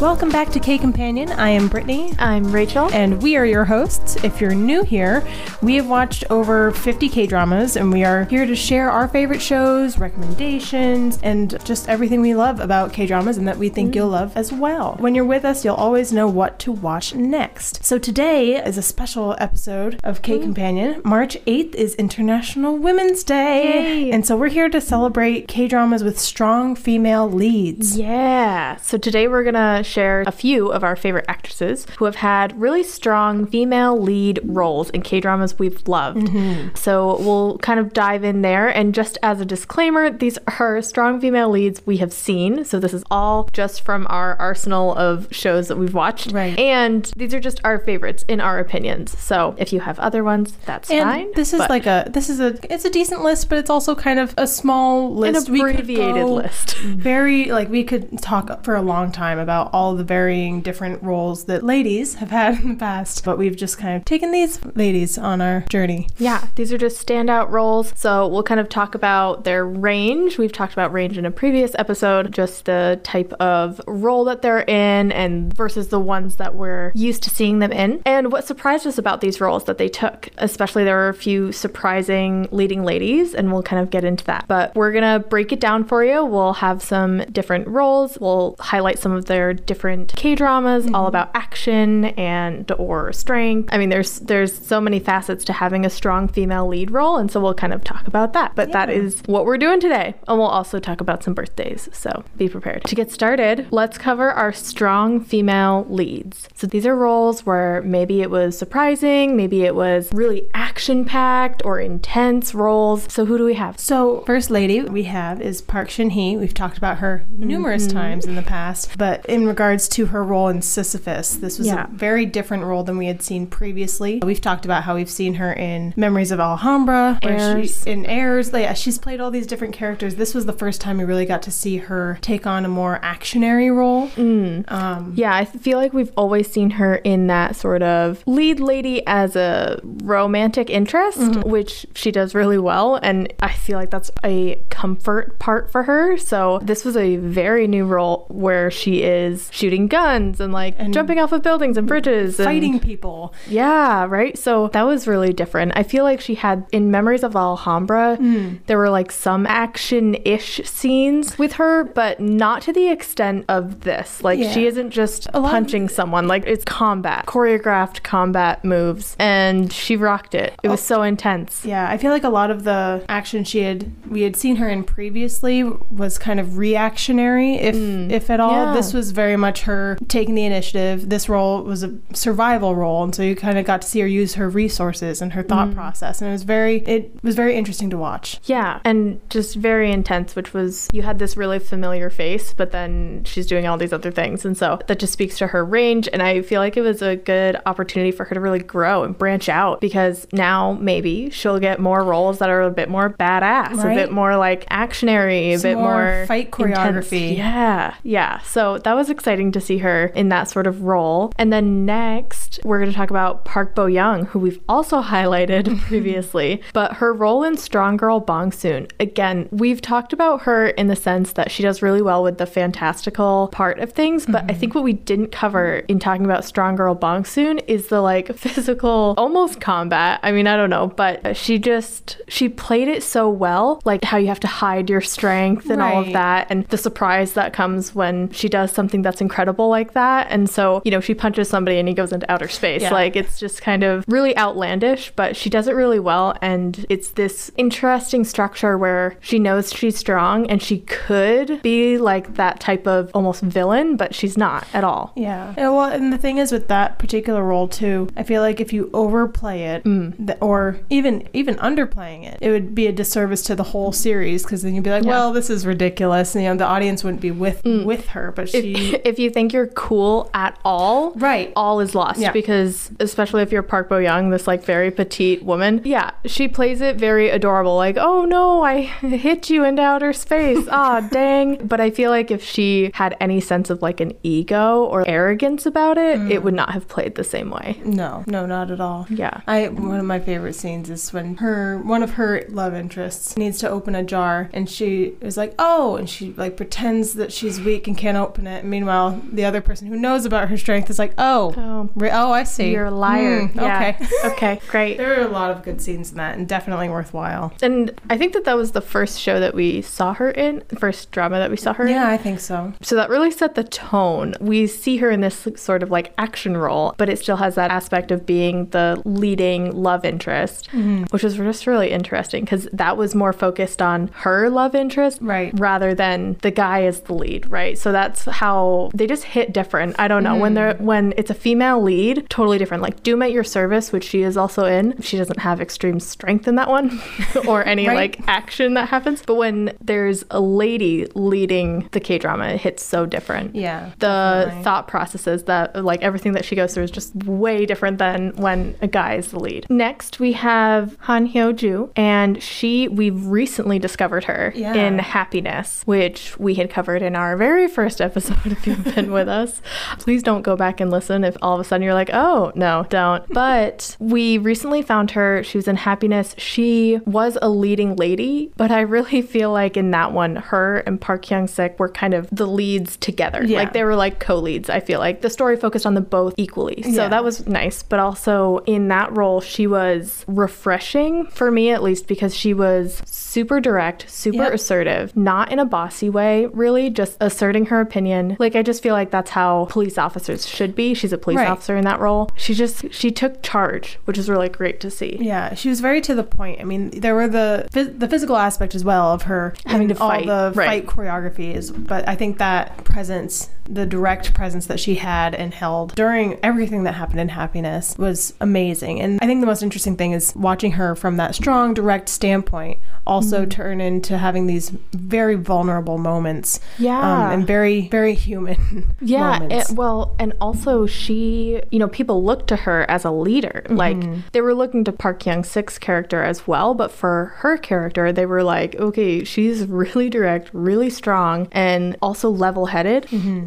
Welcome back to K Companion. I am Brittany. I'm Rachel. And we are your hosts. If you're new here, we have watched over 50 K dramas and we are here to share our favorite shows, recommendations, and just everything we love about K dramas and that we think mm. you'll love as well. When you're with us, you'll always know what to watch next. So today is a special episode of K mm. Companion. March 8th is International Women's Day. Yay. And so we're here to celebrate K dramas with strong female leads. Yeah. So today we're going to share a few of our favorite actresses who have had really strong female lead roles in K dramas we've loved. Mm-hmm. So we'll kind of dive in there. And just as a disclaimer, these are strong female leads we have seen. So this is all just from our arsenal of shows that we've watched. Right. And these are just our favorites in our opinions. So if you have other ones, that's and fine. This is like a this is a it's a decent list, but it's also kind of a small list. An abbreviated list. very like we could talk for a long time about all the varying different roles that ladies have had in the past, but we've just kind of taken these ladies on our journey. Yeah, these are just standout roles. So we'll kind of talk about their range. We've talked about range in a previous episode, just the type of role that they're in and versus the ones that we're used to seeing them in. And what surprised us about these roles that they took, especially there were a few surprising leading ladies, and we'll kind of get into that. But we're gonna break it down for you. We'll have some different roles. We'll highlight some of their different K dramas, mm-hmm. all about action and or strength. I mean, there's there's so many facets to having a strong female lead role, and so we'll kind of talk about that. But yeah. that is what we're doing today, and we'll also talk about some birthdays. So be prepared. To get started, let's cover our strong female leads. So these are roles where maybe it was surprising, maybe it was really action packed or intense roles. So who do we have? So first lady we have is Park Shin Hye. We've talked about her numerous mm-hmm. times in the past, but in regards to her role in Sisyphus, this was yeah. a very different role than we had seen previously. We've talked about how we've seen her in Memories of Alhambra, Heirs. She, in Heirs. Yeah, she's played all these different characters. This was the first time we really got to see her take on a more actionary role. Mm. Um, yeah, I feel like we've always seen her in that sort of lead lady as a romantic interest, mm-hmm. which she does really well, and I feel like that's a comfort part for her. So this was a very new role where she is shooting guns and like and jumping off of buildings and bridges, fighting and, people. Yeah, right. So that was really different. I feel like she had in Memories of Alhambra, mm. there were like some action-ish scenes with her, but not to the extent of this. Like yeah. she isn't just punching someone. Like it's combat, choreographed combat moves, and she rocked it. It was oh. so intense. Yeah, I feel like a lot of the action she had we had seen her in previously was kind of reactionary, if mm. if at all. Yeah. This was very much her taking the initiative. This role was a survival role, and so you kind of got to see her use her resources and her thought mm. process, and it was very it was very interesting to watch. Yeah, and just very intense, which was you had this really familiar face, but then she's doing all these other things, and so that just speaks to her range. And I feel like it was a good opportunity for her to really grow and branch out because now maybe she'll get more roles that are a bit more badass, right? a bit more like actionary, a bit more, more, fight choreography. Intense. Yeah, yeah. So that was exciting to see her in that sort of role. And then next, we're going to talk about Park Bo Young, who we've also highlighted previously, but her role in Strong Girl Bong Soon. Again, we've talked about her in the sense that she does really well with the fantastical part of things, but mm-hmm. I think what we didn't cover in talking about Strong Girl Bong Soon is the like physical, almost combat. I mean, I don't know, but she just, she played it so well, like how you have to hide your strength and right. all of that, and the surprise that comes when she does something that's incredible like that. And so, you know, she punches somebody and he goes into outer space. Yeah. Like it's just kind of really outlandish, but she does it really well. And it's this interesting structure where she knows she's strong and she could be like that type of almost villain, but she's not at all. Yeah. yeah well, and the thing is with that particular role too, I feel like if you overplay it mm. th- or even even underplaying it, it would be a disservice to the whole series because then you'd be like, yeah. well, this is ridiculous, and you know the audience wouldn't be with mm. with her. But she, if, you think you're cool at all, right, all is lost yeah. because especially if you're Park Bo Young, this like very petite woman, yeah, she plays it very adorable. Like, oh no, I hit you into outer space. Ah, dang. But I feel like if she had any sense of like an ego or arrogance about it, mm. it would not have played the same way. No, no, not at all. Yeah. I one of my favorite scenes is when her one of her love interests needs to open a jar and she is like, "Oh," and she like pretends that she's weak and can't open it. Meanwhile, meanwhile, the other person who knows about her strength is like, oh, Oh. re- oh, I see. You're a liar. Mm, yeah. Okay. okay, great. there are a lot of good scenes in that, and definitely worthwhile. And I think that that was the first show that we saw her in, first drama that we saw her in. Yeah, I think so. So that really set the tone. We see her in this sort of like action role, but it still has that aspect of being the leading love interest, which was just really interesting because that was more focused on her love interest Right. rather than the guy as the lead, right? So that's how they just hit different. I don't know. When mm-hmm. they're when it's a female lead, totally different. Like Doom at Your Service, which she is also in. She doesn't have extreme strength in that one or any Right. like action that happens. But when there's a lady leading the K drama, it hits so different. Yeah. The definitely. thought processes that, like everything that she goes through, is just way different than when a guy is the lead. Next, we have Han Hyo Ju, and she, we've recently discovered her Yeah. in Happiness, which we had covered in our very first episode. If you've been with us, please don't go back and listen if all of a sudden you're like, oh, no, don't. But we recently found her. She was in Happiness. She was a leading lady, but I really feel like in that one, her and Park Hyung Sik were kind of the leads together. Yeah. Like they were like co-leads. I feel like the story focused on them both equally, so Yeah. that was nice. But also in that role, she was refreshing for me at least because she was super direct, super Yep. assertive, not in a bossy way, really, just asserting her opinion. Like I just feel like that's how police officers should be. She's a police Right. officer in that role. She just she took charge, which is really great to see. Yeah, she was very to the point. I mean, there were the the physical aspect as well of her Having in to fight, all the right. fight choreographies, but I think that presence, the direct presence that she had and held during everything that happened in Happiness was amazing. And I think the most interesting thing is watching her from that strong, direct standpoint also Mm-hmm. turn into having these very vulnerable moments. Yeah. um, and very very human. Yeah, well, and also she, you know, people look to her as a leader. Like they were looking to Park Hyung Sik's character as well, but for her character, they were like, okay, she's really direct, really strong, and also level-headed.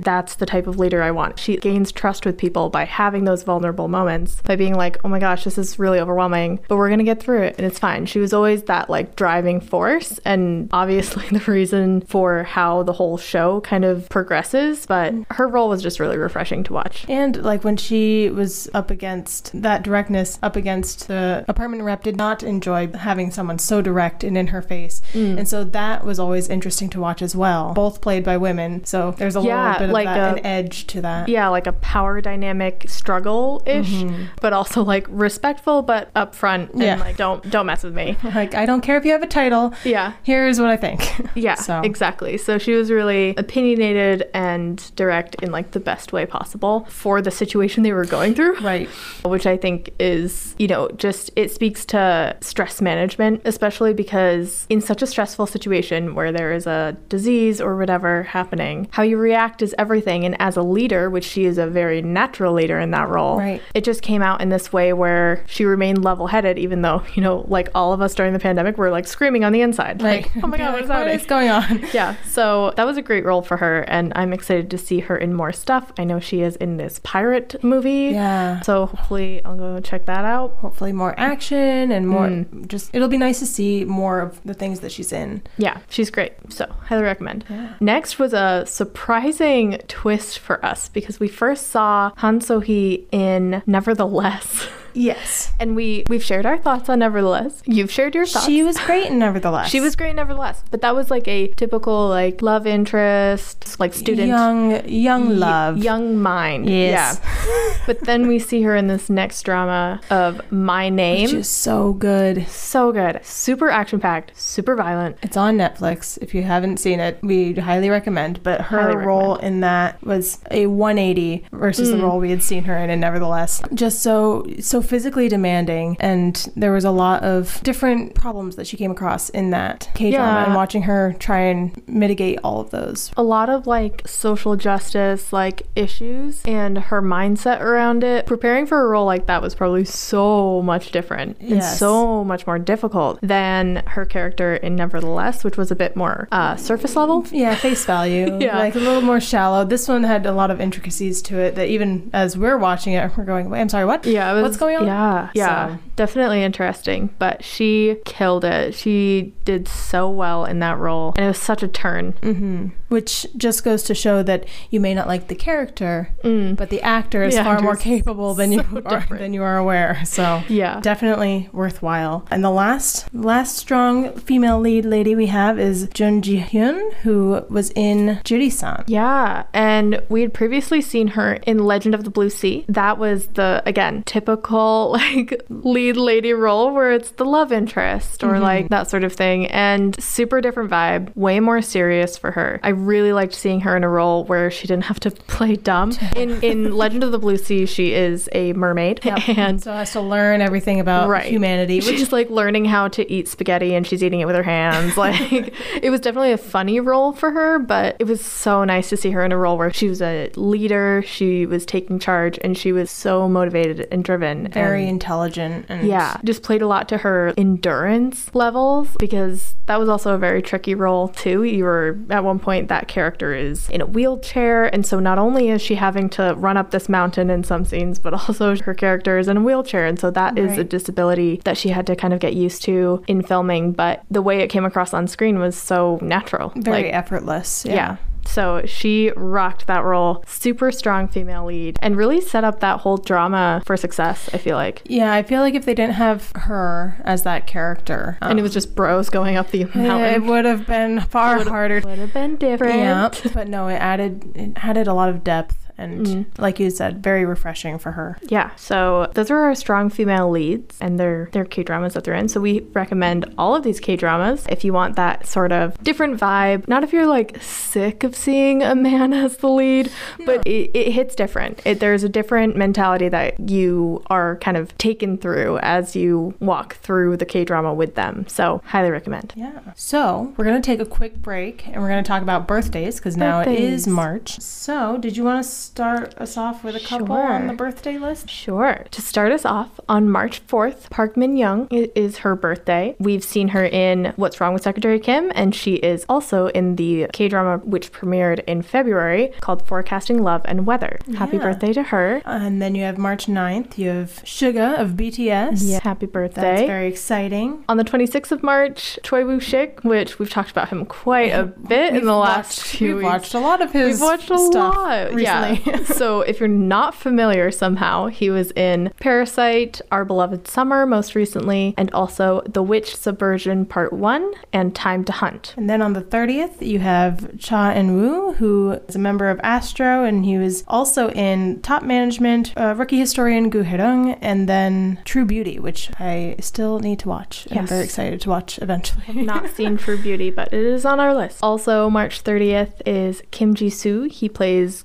That's the type of leader I want. She gains trust with people by having those vulnerable moments, by being like, oh my gosh, this is really overwhelming, but we're gonna get through it, and it's fine. She was always that like driving force, and obviously the reason for how the whole show kind of progresses, but her role was just really refreshing to watch. And like when she was up against that directness, up against the apartment rep, did not enjoy having someone so direct and in her face. Mm. And so that was always interesting to watch as well. Both played by women, so there's a Yeah, little bit of like that, a- an edge to that. Yeah, like a power dynamic struggle ish, mm-hmm. but also like respectful but upfront and Yeah. like don't don't mess with me. Like I don't care if you have a title. Yeah. Here's what I think. Yeah, So exactly. So she was really opinionated and direct in like the best way possible for the situation they were going through. right. which I think is, you know, just it speaks to stress management, especially because in such a stressful situation where there is a disease or whatever happening, how you react is everything. And as a leader, which she is a very natural leader in that role, Right. it just came out in this way where she remained level headed, even though, you know, like all of us during the pandemic were like screaming on the inside. Right. Like, oh my God, what's what happening? is going on? yeah, so that was a great role for her, and I'm excited to see her in more stuff. I know she is in this pirate movie. Yeah. So hopefully I'll go check that out. Hopefully more action and more Mm. just it'll be nice to see more of the things that she's in. Yeah, she's great. So highly recommend. Yeah. Next was a surprising twist for us because we first saw Han So Hee in Nevertheless. Yes. And we we've shared our thoughts on Nevertheless. You've shared your thoughts. She was great in Nevertheless. She was great nevertheless, but that was like a typical like love interest, like student young young y- love. young mind. Yes. Yeah. but then we see her in this next drama of My Name. Which is so good. so good. Super action packed, super violent. It's on Netflix. If you haven't seen it, we highly recommend. But her Highly role in that was a 180 versus Mm. the role we had seen her in, and nevertheless, just so so physically demanding. And there was a lot of different problems that she came across in that K drama, Yeah. and watching her try and mitigate all of those. A lot of like social justice like issues and her mindset around it. Preparing for a role like that was probably so much different and so much more difficult than her character in Nevertheless, which was a bit more uh, surface level. Yeah, face value. Yeah. Like a little more shallow. This one had a lot of intricacies to it that even as we're watching it, we're going, wait, I'm sorry, what? Yeah, was, What's going Yeah, yeah, So- definitely interesting. But she killed it. She did so well in that role, and it was such a turn. Mm-hmm. Which just goes to show that you may not like the character, mm. but the actor is The far more capable than you are, than you are aware. So Yeah. definitely worthwhile. And the last last strong female lead lady we have is Jun Ji Hyun, who was in Jiri-san. Yeah, and we had previously seen her in Legend of the Blue Sea. That was the again typical like lead lady role where it's the love interest or mm-hmm. like that sort of thing, and super different vibe, way more serious for her. I really liked seeing her in a role where she didn't have to play dumb. In in Legend of the Blue Sea, she is a mermaid, and so has to learn everything about right. humanity, which she's like learning how to eat spaghetti and she's eating it with her hands. Like it was definitely a funny role for her but it was so nice to see her in a role where she was a leader she was taking charge and she was so motivated and driven very and intelligent and yeah just played a lot to her endurance levels because that was also a very tricky role too. You were at one point that character is in a wheelchair. And so not only is she having to run up this mountain in some scenes but also her character is in a wheelchair. And so that is a disability that she had to kind of get used to in filming. But the way it came across on screen was so natural. Very like effortless. yeah. So she rocked that role, super strong female lead, and really set up that whole drama for success, I feel like. Yeah, I feel like if they didn't have her as that character, and it was um, just bros going up the mountain, it would have been far Would- harder. Would have been different. Yeah, but no, it added it added a lot of depth and, Mm. like you said, very refreshing for her. Yeah, so those are our strong female leads and their their K dramas that they're in. So we recommend all of these K dramas if you want that sort of different vibe. Not if you're like sick of seeing a man as the lead, but it, it hits different. It, there's a different mentality that you are kind of taken through as you walk through the K drama with them. So highly recommend. Yeah. So we're gonna take a quick break and we're gonna talk about birthdays because now it is March. So did you want to start us off with a couple Sure. on the birthday list? Sure. To start us off, on March 4th, Park Min Young i- is her birthday. We've seen her in What's Wrong with Secretary Kim, and she is also in the K drama which premiered in February called Forecasting Love and Weather. Happy birthday to her. And then you have March 9th, you have Suga of BTS. Happy birthday. That's very exciting. on the 26th of March, Choi Woo Shik, which we've talked about him quite a bit in the last watched- few we've weeks. watched a lot of his We've watched a stuff lot recently. Yeah. so if you're not familiar somehow, he was in Parasite, Our Beloved Summer most recently, and also The Witch Subversion Part 1 and Time to Hunt. And then on the 30th, you have Cha Eun Woo, who is a member of Astro, and he was also in Top Management, uh, Rookie Historian Goo Hae-ryung, and then True Beauty, which I still need to watch. and I'm very excited to watch eventually. Not seen True Beauty, but it is on our list. Also, March 30th is Kim Ji Soo. He plays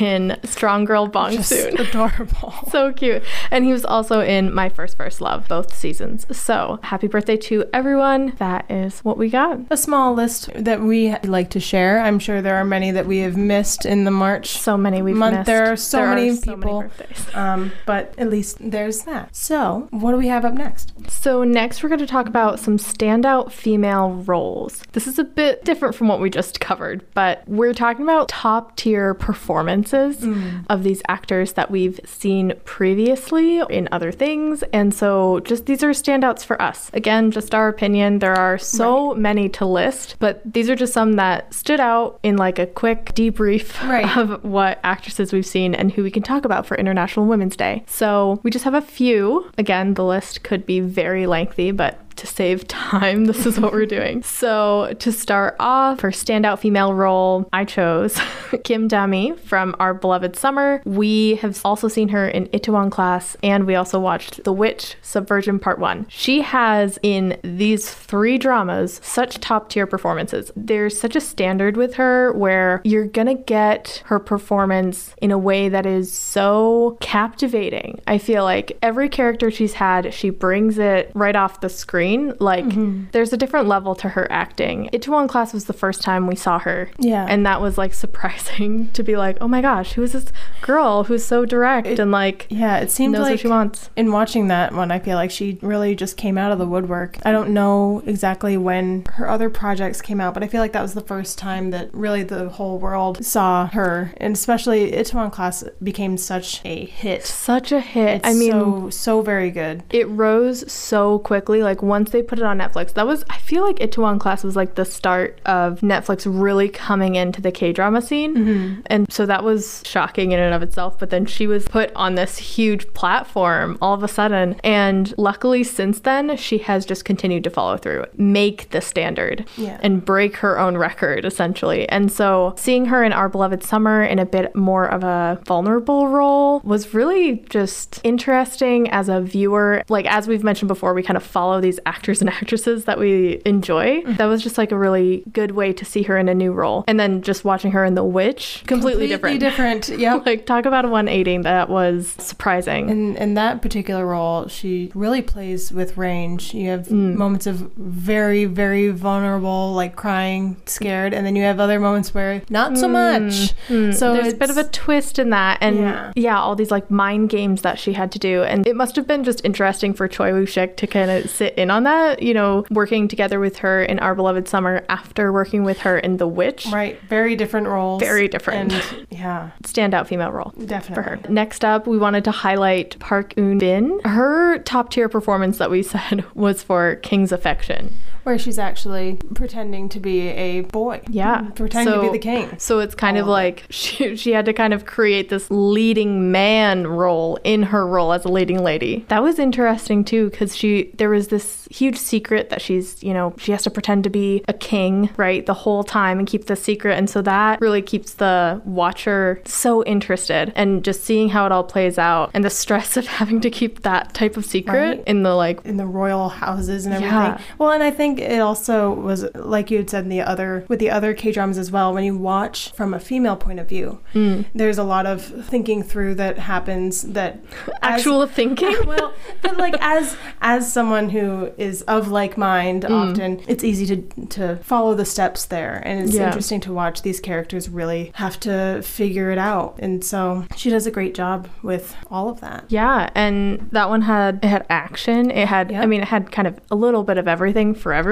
In Strong Girl Bong Just Soon. adorable. so cute. And he was also in My First First Love, both seasons. So happy birthday to everyone. That is what we got. A small list that we like to share. I'm sure there are many that we have missed in the March So many we've month. missed. There are so There many so people. birthdays. um, but at least there's that. So, what do we have up next? So next we're going to talk about some standout female roles. This is a bit different from what we just covered, but we're talking about top tier performances mm. of these actors that we've seen previously in other things. And so just these are standouts for us. Again, just our opinion. There are so many to list, but these are just some that stood out in like a quick debrief Right. of what actresses we've seen and who we can talk about for International Women's Day. So we just have a few. Again, the list could be very lengthy, but to save time, this is what we're doing. So to start off, for standout female role, I chose Kim Dami from Our Beloved Summer. We have also seen her in Itaewon Class, and we also watched The Witch Subversion Part 1. She has in these three dramas such top tier performances. There's such a standard with her where you're gonna get her performance in a way that is so captivating. I feel like every character she's had, she brings it right off the screen. Like mm-hmm. there's a different level to her acting. Itaewon Class was the first time we saw her. Yeah. And that was like surprising to be like, oh my gosh, who is this girl who's so direct and like Yeah, it seems like what she wants? in watching that one, I feel like she really just came out of the woodwork. I don't know exactly when her other projects came out, but I feel like that was the first time that really the whole world saw her, and especially Itaewon Class became such a hit. Such a hit. It's I mean, so so very good. it rose so quickly. Like once they put it on Netflix, that was I feel like Itaewon Class was like the start of Netflix really coming into the K drama scene, mm-hmm. and so that was shocking in and of itself. But then she was put on this huge platform all of a sudden, and luckily since then she has just continued to follow through, make the standard, Yeah. and break her own record essentially. And so seeing her in Our Beloved Summer in a bit more of a vulnerable role was really just interesting as a viewer. Like as we've mentioned before, we kind of follow these actors and actresses that we enjoy. That was just like a really good way to see her in a new role. And then just watching her in The Witch, completely, different. different. Yep. like talk about a 180 that was surprising. In in that particular role, she really plays with range. You have Mm. moments of very, very vulnerable, like crying, scared, and then you have other moments where not so much. Mm, So there's a bit of a twist in that, and Yeah. yeah. all these like mind games that she had to do, and it must have been just interesting for Choi Woo Shik to kind of sit in on that. You know, working together with her in Our Beloved Summer after working with her in The Witch, right, very different roles. Very different. And yeah, standout female role. definitely For her. Next up, we wanted to highlight Park Eun Bin. Her top tier performance that we said was for King's Affection. Where she's actually pretending to be a boy. Yeah. Pretending to be the king. So it's kind of of like she, she had to kind of create this leading man role in her role as a leading lady. That was interesting too because she there was this huge secret that she's, you know, she has to pretend to be a king, right, the whole time and keep the secret and so that really keeps the watcher so interested and just seeing how it all plays out and the stress of having to keep that type of secret Right. in the like in the royal houses and everything. Yeah. Well, and I think it also was like you had said in the other with the other K dramas as well. When you watch from a female point of view, Mm. there's a lot of thinking through that happens. That as- actual thinking. well, but like as as someone who is of like mind, Mm. often it's easy to to follow the steps there, and it's Yeah. interesting to watch these characters really have to figure it out. And so she does a great job with all of that. Yeah, and that one had it had action. It had Yeah. I mean it had kind of a little bit of everything for everyone.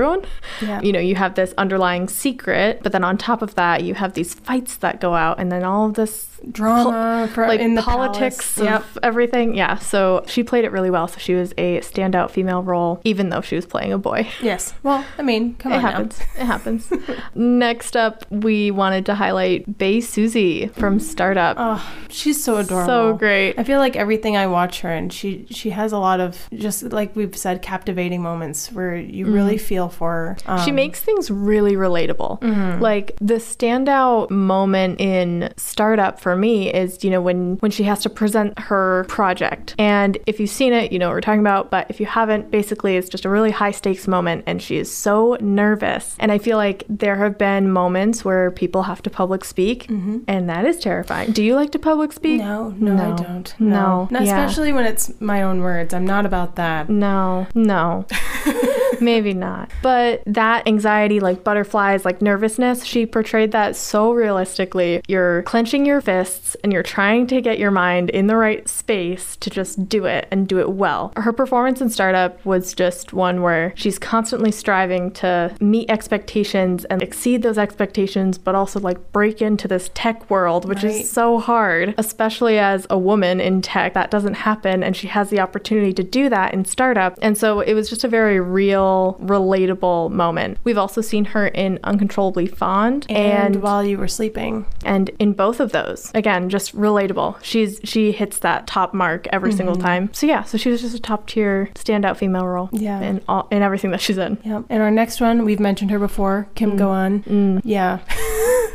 Yeah. You know, you have this underlying secret, but then on top of that, you have these fights that go out and then all of this Drama like in the politics palace. of everything. Yeah, so she played it really well. So she was a standout female role even though she was playing a boy. Yes. Well, I mean, come it on happens. It happens. Next up, we wanted to highlight Bae Suzy from Startup. Oh, she's so adorable. so great. I feel like everything I watch her and she she has a lot of just like we've said captivating moments where you mm-hmm. really feel for her. she Um, makes things really relatable. mhm. Like the standout moment in startup for me is, you know, when when she has to present her project. And if you've seen it, you know what we're talking about, but if you haven't, basically it's just a really high stakes moment and she is so nervous. And I feel like there have been moments where people have to public speak and that is terrifying. Do you like to public speak? No, no, I don't. No. Not Yeah. especially when it's my own words. I'm not about that. No, no. Maybe not. But that anxiety, like butterflies, like nervousness, she portrayed that so realistically. You're clenching your fists and you're trying to get your mind in the right space to just do it and do it well. Her performance in Startup was just one where she's constantly striving to meet expectations and exceed those expectations, but also like break into this tech world, which Right. is so hard, especially as a woman in tech. That doesn't happen. And she has the opportunity to do that in startup. And so it was just a very real, relatable moment. We've also seen her in Uncontrollably Fond And, and while you were sleeping, and in both of those again just relatable she's she hits that top mark every single time so yeah so she was just a top tier standout female role Yeah. in all in everything that she's in Yep. And our next one, we've mentioned her before, Kim Go Eun. Mm. Yeah.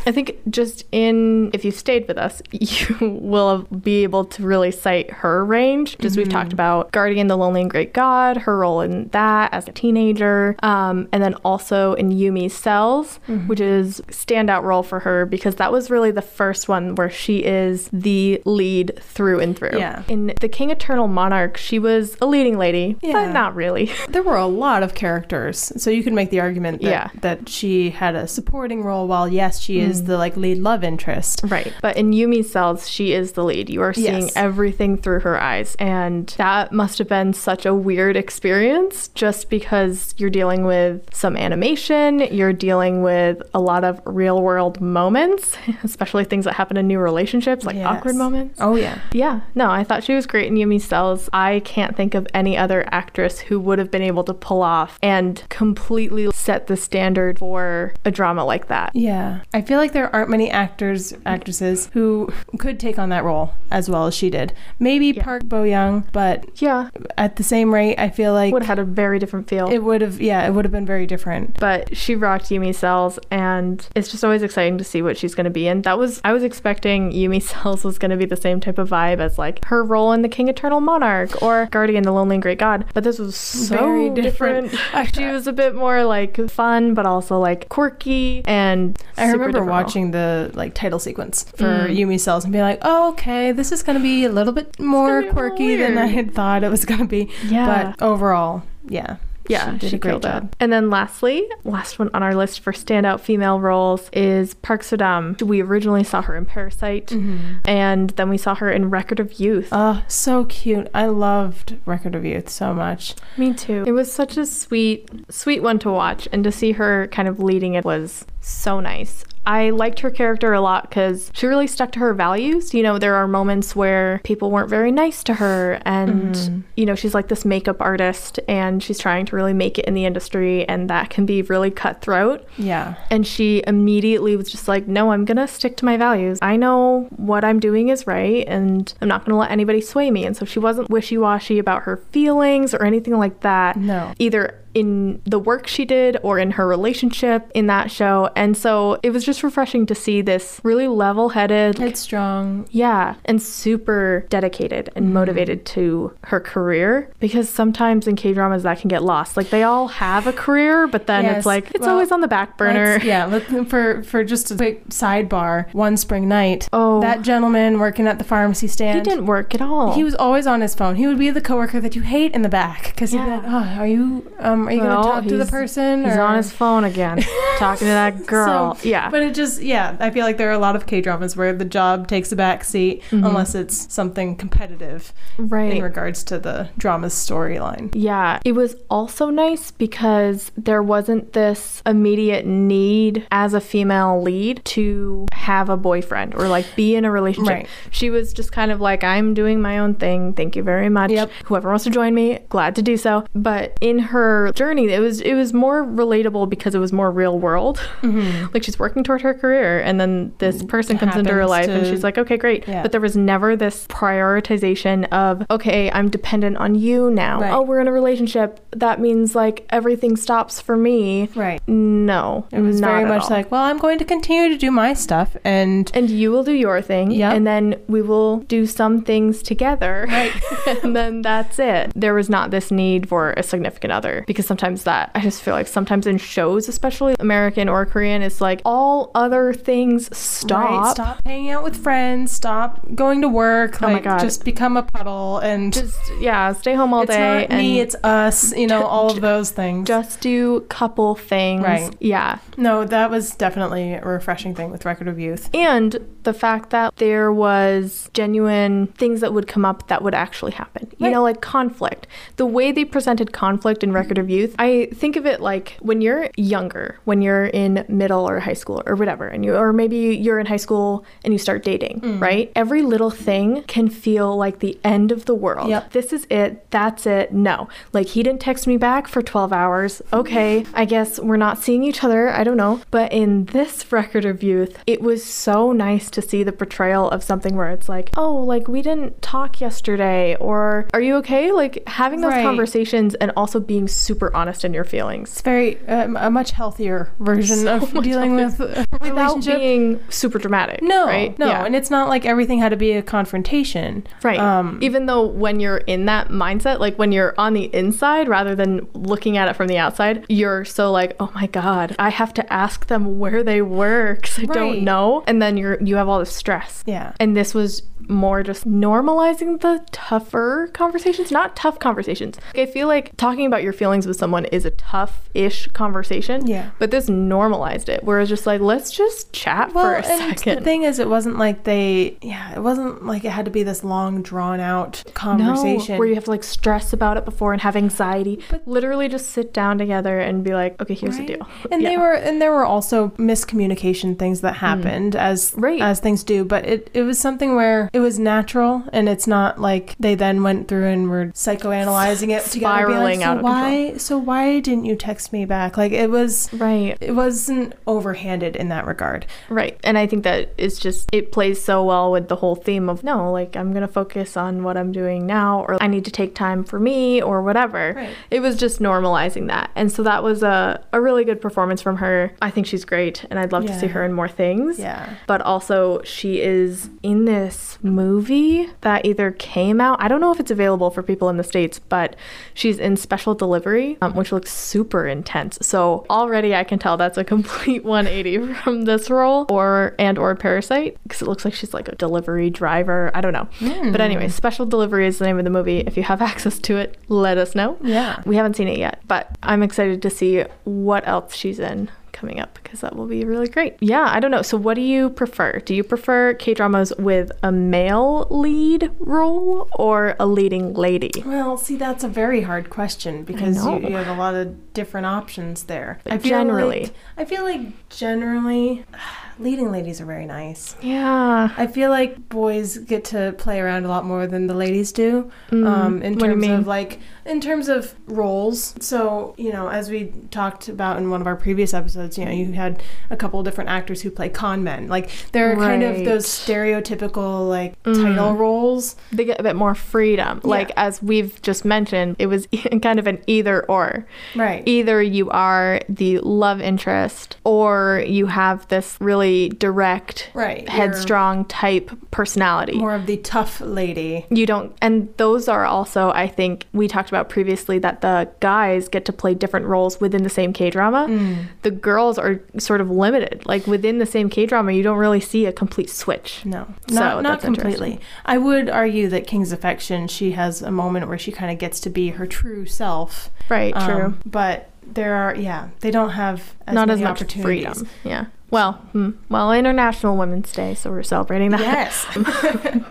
I think just in if you've stayed with us, you will be able to really cite her range. Just we've talked about Guardian, the Lonely and Great God, her role in that as a teenager, um, and then also in Yumi's Cells, which is standout role for her because that was really the first one where she is the lead through and through. Yeah. In The King Eternal Monarch, she was a leading lady, Yeah. but not really. There were a lot of characters, so you could make the argument that, Yeah. that she had a supporting role. While yes, she is the like lead love interest. Right. But in Yumi's cells, she is the lead. You are seeing Yes. everything through her eyes. And that must have been such a weird experience just because you're dealing with some animation, you're dealing with a lot of real world moments, especially things that happen in new relationships, like Yes. awkward moments. Oh yeah. Yeah, no, I thought she was great in Yumi's cells. I can't think of any other actress who would have been able to pull off and completely set the standard for a drama like that. Yeah. I feel like there aren't many actors, actresses who could take on that role as well as she did. Maybe Park Bo Young, but Yeah, at the same rate, I feel like it would have had a very different feel. it would have, yeah, it would have been very different. but she rocked Yumi Cells, and it's just always exciting to see what she's going to be in. That was I was expecting Yumi Cells was going to be the same type of vibe as like her role in the King Eternal Monarch or Guardian, the Lonely and Great God, but this was so Very different. different. she was a bit more like fun, but also like quirky and. I remember. Watching the like title sequence for Mm. Yumi Cells and being like, oh, okay, this is going to be a little bit more be quirky than I had thought it was going to be. Yeah. But overall, yeah. Yeah, she did she a great job. it. And then lastly, last one on our list for standout female roles is Park Sodam. We originally saw her in Parasite, Mm-hmm. and then we saw her in Record of Youth. Oh, so cute. I loved Record of Youth so much. Me too. It was such a sweet, sweet one to watch, and to see her kind of leading it was so nice. I liked her character a lot because she really stuck to her values. You know, there are moments where people weren't very nice to her, and, mm-hmm. you know, she's like this makeup artist and she's trying to really make it in the industry, and that can be really cutthroat. Yeah. And she immediately was just like, no, I'm going to stick to my values. I know what I'm doing is right, and I'm not going to let anybody sway me. And so she wasn't wishy washy about her feelings or anything like that. No. Either in the work she did or in her relationship in that show. And so it was just refreshing to see this really level headed, Headstrong. yeah, and super dedicated and motivated to her career because sometimes in K dramas that can get lost. Like they all have a career, but then Yes, it's like it's well, always on the back burner. Yeah, for for just a quick sidebar, one spring night, Oh. that gentleman working at the pharmacy stand, He didn't work at all. He was always on his phone. He would be the coworker that you hate in the back because he'd be like, "Oh, are you um, are you Well, going to talk to the person?" He's or- on his phone again, talking to that girl. So- yeah. But it just, yeah, I feel like there are a lot of K dramas where the job takes a back seat unless it's something competitive right? in Mm-hmm. regards to the drama's storyline. Yeah, it was also nice because there wasn't this immediate need as a female lead to have a boyfriend or like be in a relationship. Right. She was just kind of like, I'm doing my own thing. Thank you very much. Yep. Whoever wants to join me, glad to do so. But in her journey, it was it was more relatable because it was more real world. Mm-hmm. like she's working toward her career, and then this person comes into her life, and she's like, okay, great. Yeah. But there was never this prioritization of, okay, I'm dependent on you now. Right. Oh, we're in a relationship. That means like everything stops for me. Right. No, It was very much all. like, well, I'm going to continue to do my stuff, and and you will do your thing, Yep. and then we will do some things together, Right. and then that's it. There was not this need for a significant other because sometimes that I just feel like sometimes in shows, especially American or Korean, it's like all other things stop. Right, stop hanging out with friends, stop going to work, Oh my God. just become a puddle, and Just yeah, stay home all it's day not me, it's us, you know, all of those things. just do couple things. Right. Yeah. no, that was definitely a refreshing thing with Record of Youth. And the fact that there was genuine things that would come up that would actually happen. Right. You know, like conflict. The way they presented conflict in Record of Youth, I think of it like when you're younger, when you're in middle or high school or whatever, and you or maybe you're in high school and you start dating, Mm. right? Every little thing can feel like the end of the world. Yep. This is it. That's it. No. Like he didn't text me back for 12 hours. Okay, I guess we're not seeing each other. I don't know. But in this record of youth, it was so nice to see the portrayal of something where it's like, oh, like we didn't talk yesterday, or are you okay? Like having those Right. conversations and also being super honest in your feelings. It's very um, a much healthier version So of dealing with a relationship. being super dramatic. no, right? no, Yeah. and it's not like everything had to be a confrontation. Right. Um, Even though when you're in that mindset, like when you're on the inside rather than looking at it from the outside, you're so like, oh my god, I have to ask them where they were because I Right. don't know, and then you're you have all this stress. Yeah. And this was more just normalizing the tougher conversations, not tough conversations. I feel like talking about your feelings with someone is a tough-ish conversation. Yeah. But this normalized it, whereas just like, let's just chat for a second. the thing is, it wasn't like they, yeah, it wasn't like it had to be this long, drawn out conversation. No, where you have to like stress about it before and have anxiety. But literally just sit down together and be like, okay, here's Right. the deal. And they were, and there were also miscommunication things that happened as Mm. Right. as things do. But it it was something where it was natural, and it's not like they then went through and were psychoanalyzing it together, Spiraling like, so out of why, so why didn't you text me back? Like it was, Right. it wasn't overhanded in that regard. Right. And I think that it's just, it plays so well with the whole theme of no, like I'm going to focus on what I'm doing now, or I need to take time for me, or whatever. Right. It was just normalizing that. And so that was a, a really good performance from her. I think she's great, and I'd love to see her in more things. Yeah. But also, she is in this movie that either came out, I don't know if it's available for people in the States, but she's in Special Delivery, um, which looks super intense. So already I can tell that's a complete 180 from this role or and or Parasite because it looks like she's like a delivery driver. I don't know. But anyway, Special Delivery is the name of the movie. If you have access to it, let us know. Yeah. We haven't seen it yet, but I'm excited to see what else she's in coming up because that will be really great. Yeah, I don't know. So, what do you prefer? Do you prefer K dramas with a male lead role or a leading lady? Well, see, that's a very hard question because you, you have a lot of different options there. But generally. like, I feel like generally, leading ladies are very nice. Yeah. I feel like boys get to play around a lot more than the ladies do. Um, in Mm, terms of like, in terms of roles. So you know, as we talked about in one of our previous episodes, you know, you had a couple of different actors who play con men. Like they're kind of those stereotypical like title roles. They get a bit more freedom. Like, as we've just mentioned, it was kind of an either or. Right. Either you are the love interest or you have this really direct, Right, headstrong type personality. More of the tough lady. you don't and those are also i think we talked about previously that the guys get to play different roles within the same k-drama Mm. the girls are sort of limited like within the same k-drama you don't really see a complete switch No, So not, not completely. I would argue that King's Affection, she has a moment where she kind of gets to be her true self. right Um, true But there are, yeah, they don't have as not as much freedom yeah well hmm, well international women's day so we're celebrating that Yes.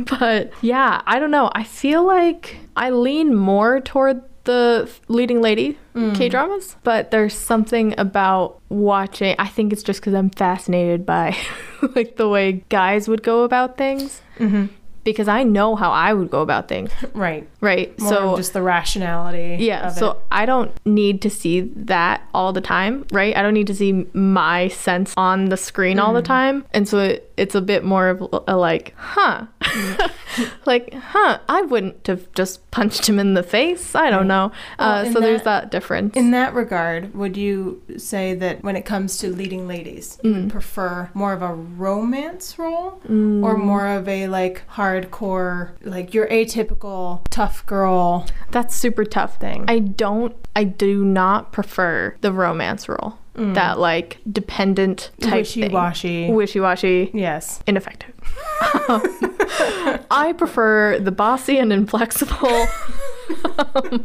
but yeah, I don't know. I feel like I lean more toward the leading lady Mm. K dramas, but there's something about watching. I think it's just because I'm fascinated by like the way guys would go about things hmm because I know how I would go about things, Right. Right? More so just the rationality. yeah, so it. I don't need to see that all the time, right? I don't need to see my sense on the screen all the Mm. time. And so it, it's a bit more of a like, huh. like, huh, I wouldn't have just punched him in the face. I don't know. Uh, in so there's that- that difference. In that regard, would you say that when it comes to leading ladies, you Mm. would prefer more of a romance role or more of a like hardcore, like your atypical tough girl That's super tough. thing? I don't, I do not prefer the romance role. That like dependent type thing. Wishy washy. Wishy washy. Yes. ineffective. I prefer the bossy and inflexible um,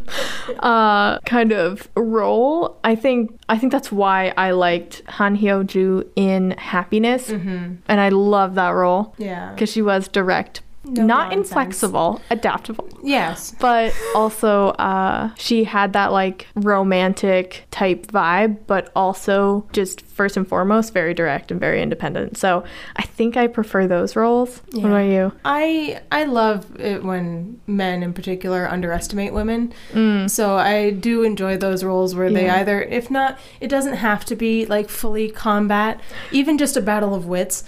uh, kind of role. I think I think that's why I liked Han Hyo Ju in Happiness, Mm-hmm. and I love that role Yeah. because she was direct, No not nonsense. inflexible, adaptable. Yes. But also, uh, she had that like romantic type vibe, but also just first and foremost very direct and very independent. So I think I prefer those roles. What about you? I I love it when men in particular underestimate women. Mm. So I do enjoy those roles where they either if not it doesn't have to be like fully combat, even just a battle of wits.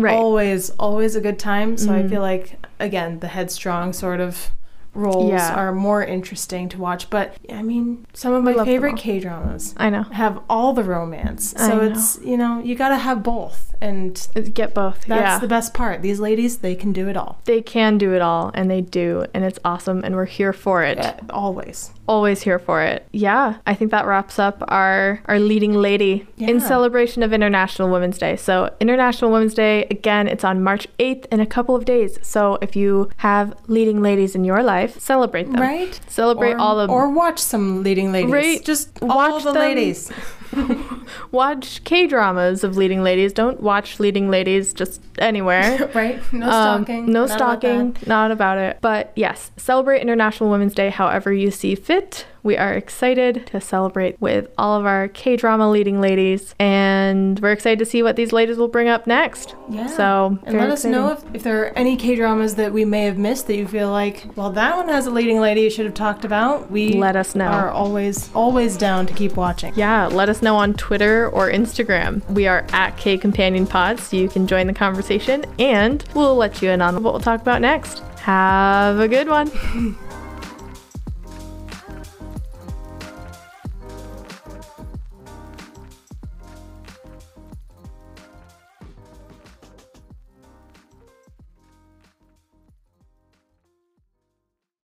Right. Always always a good time. So I mm-hmm. feel like again, the headstrong sort of roles Yeah. are more interesting to watch. But I mean, some of my favorite. K dramas I know. have all the romance. So it's you know, you gotta have both. And Get both. that's yeah. the best part. These ladies, they can do it all. they can do it all and they do and it's awesome and we're here for it. Yeah, always. Always here for it. Yeah, I think that wraps up our our leading lady in celebration of International Women's Day. So, International Women's Day again, it's on March 8th in a couple of days. So, if you have leading ladies in your life celebrate them. Right? Celebrate or, all the or watch some leading ladies. Right. Just all Watch the them. ladies. watch K dramas of leading ladies. Don't watch leading ladies just anywhere. right? No Um, stalking. no Not stalking. that. Not about it. But yes, celebrate International Women's Day however you see fit. We are excited to celebrate with all of our K drama leading ladies, and we're excited to see what these ladies will bring up next. Yeah. So, and let us know if, if there are any K dramas that we may have missed that you feel like, well, that one has a leading lady you should have talked about. We Let us know. are always always down to keep watching. Yeah, let us know on Twitter or Instagram. We are at K Companion Pod, so you can join the conversation, and we'll let you in on what we'll talk about next. Have a good one.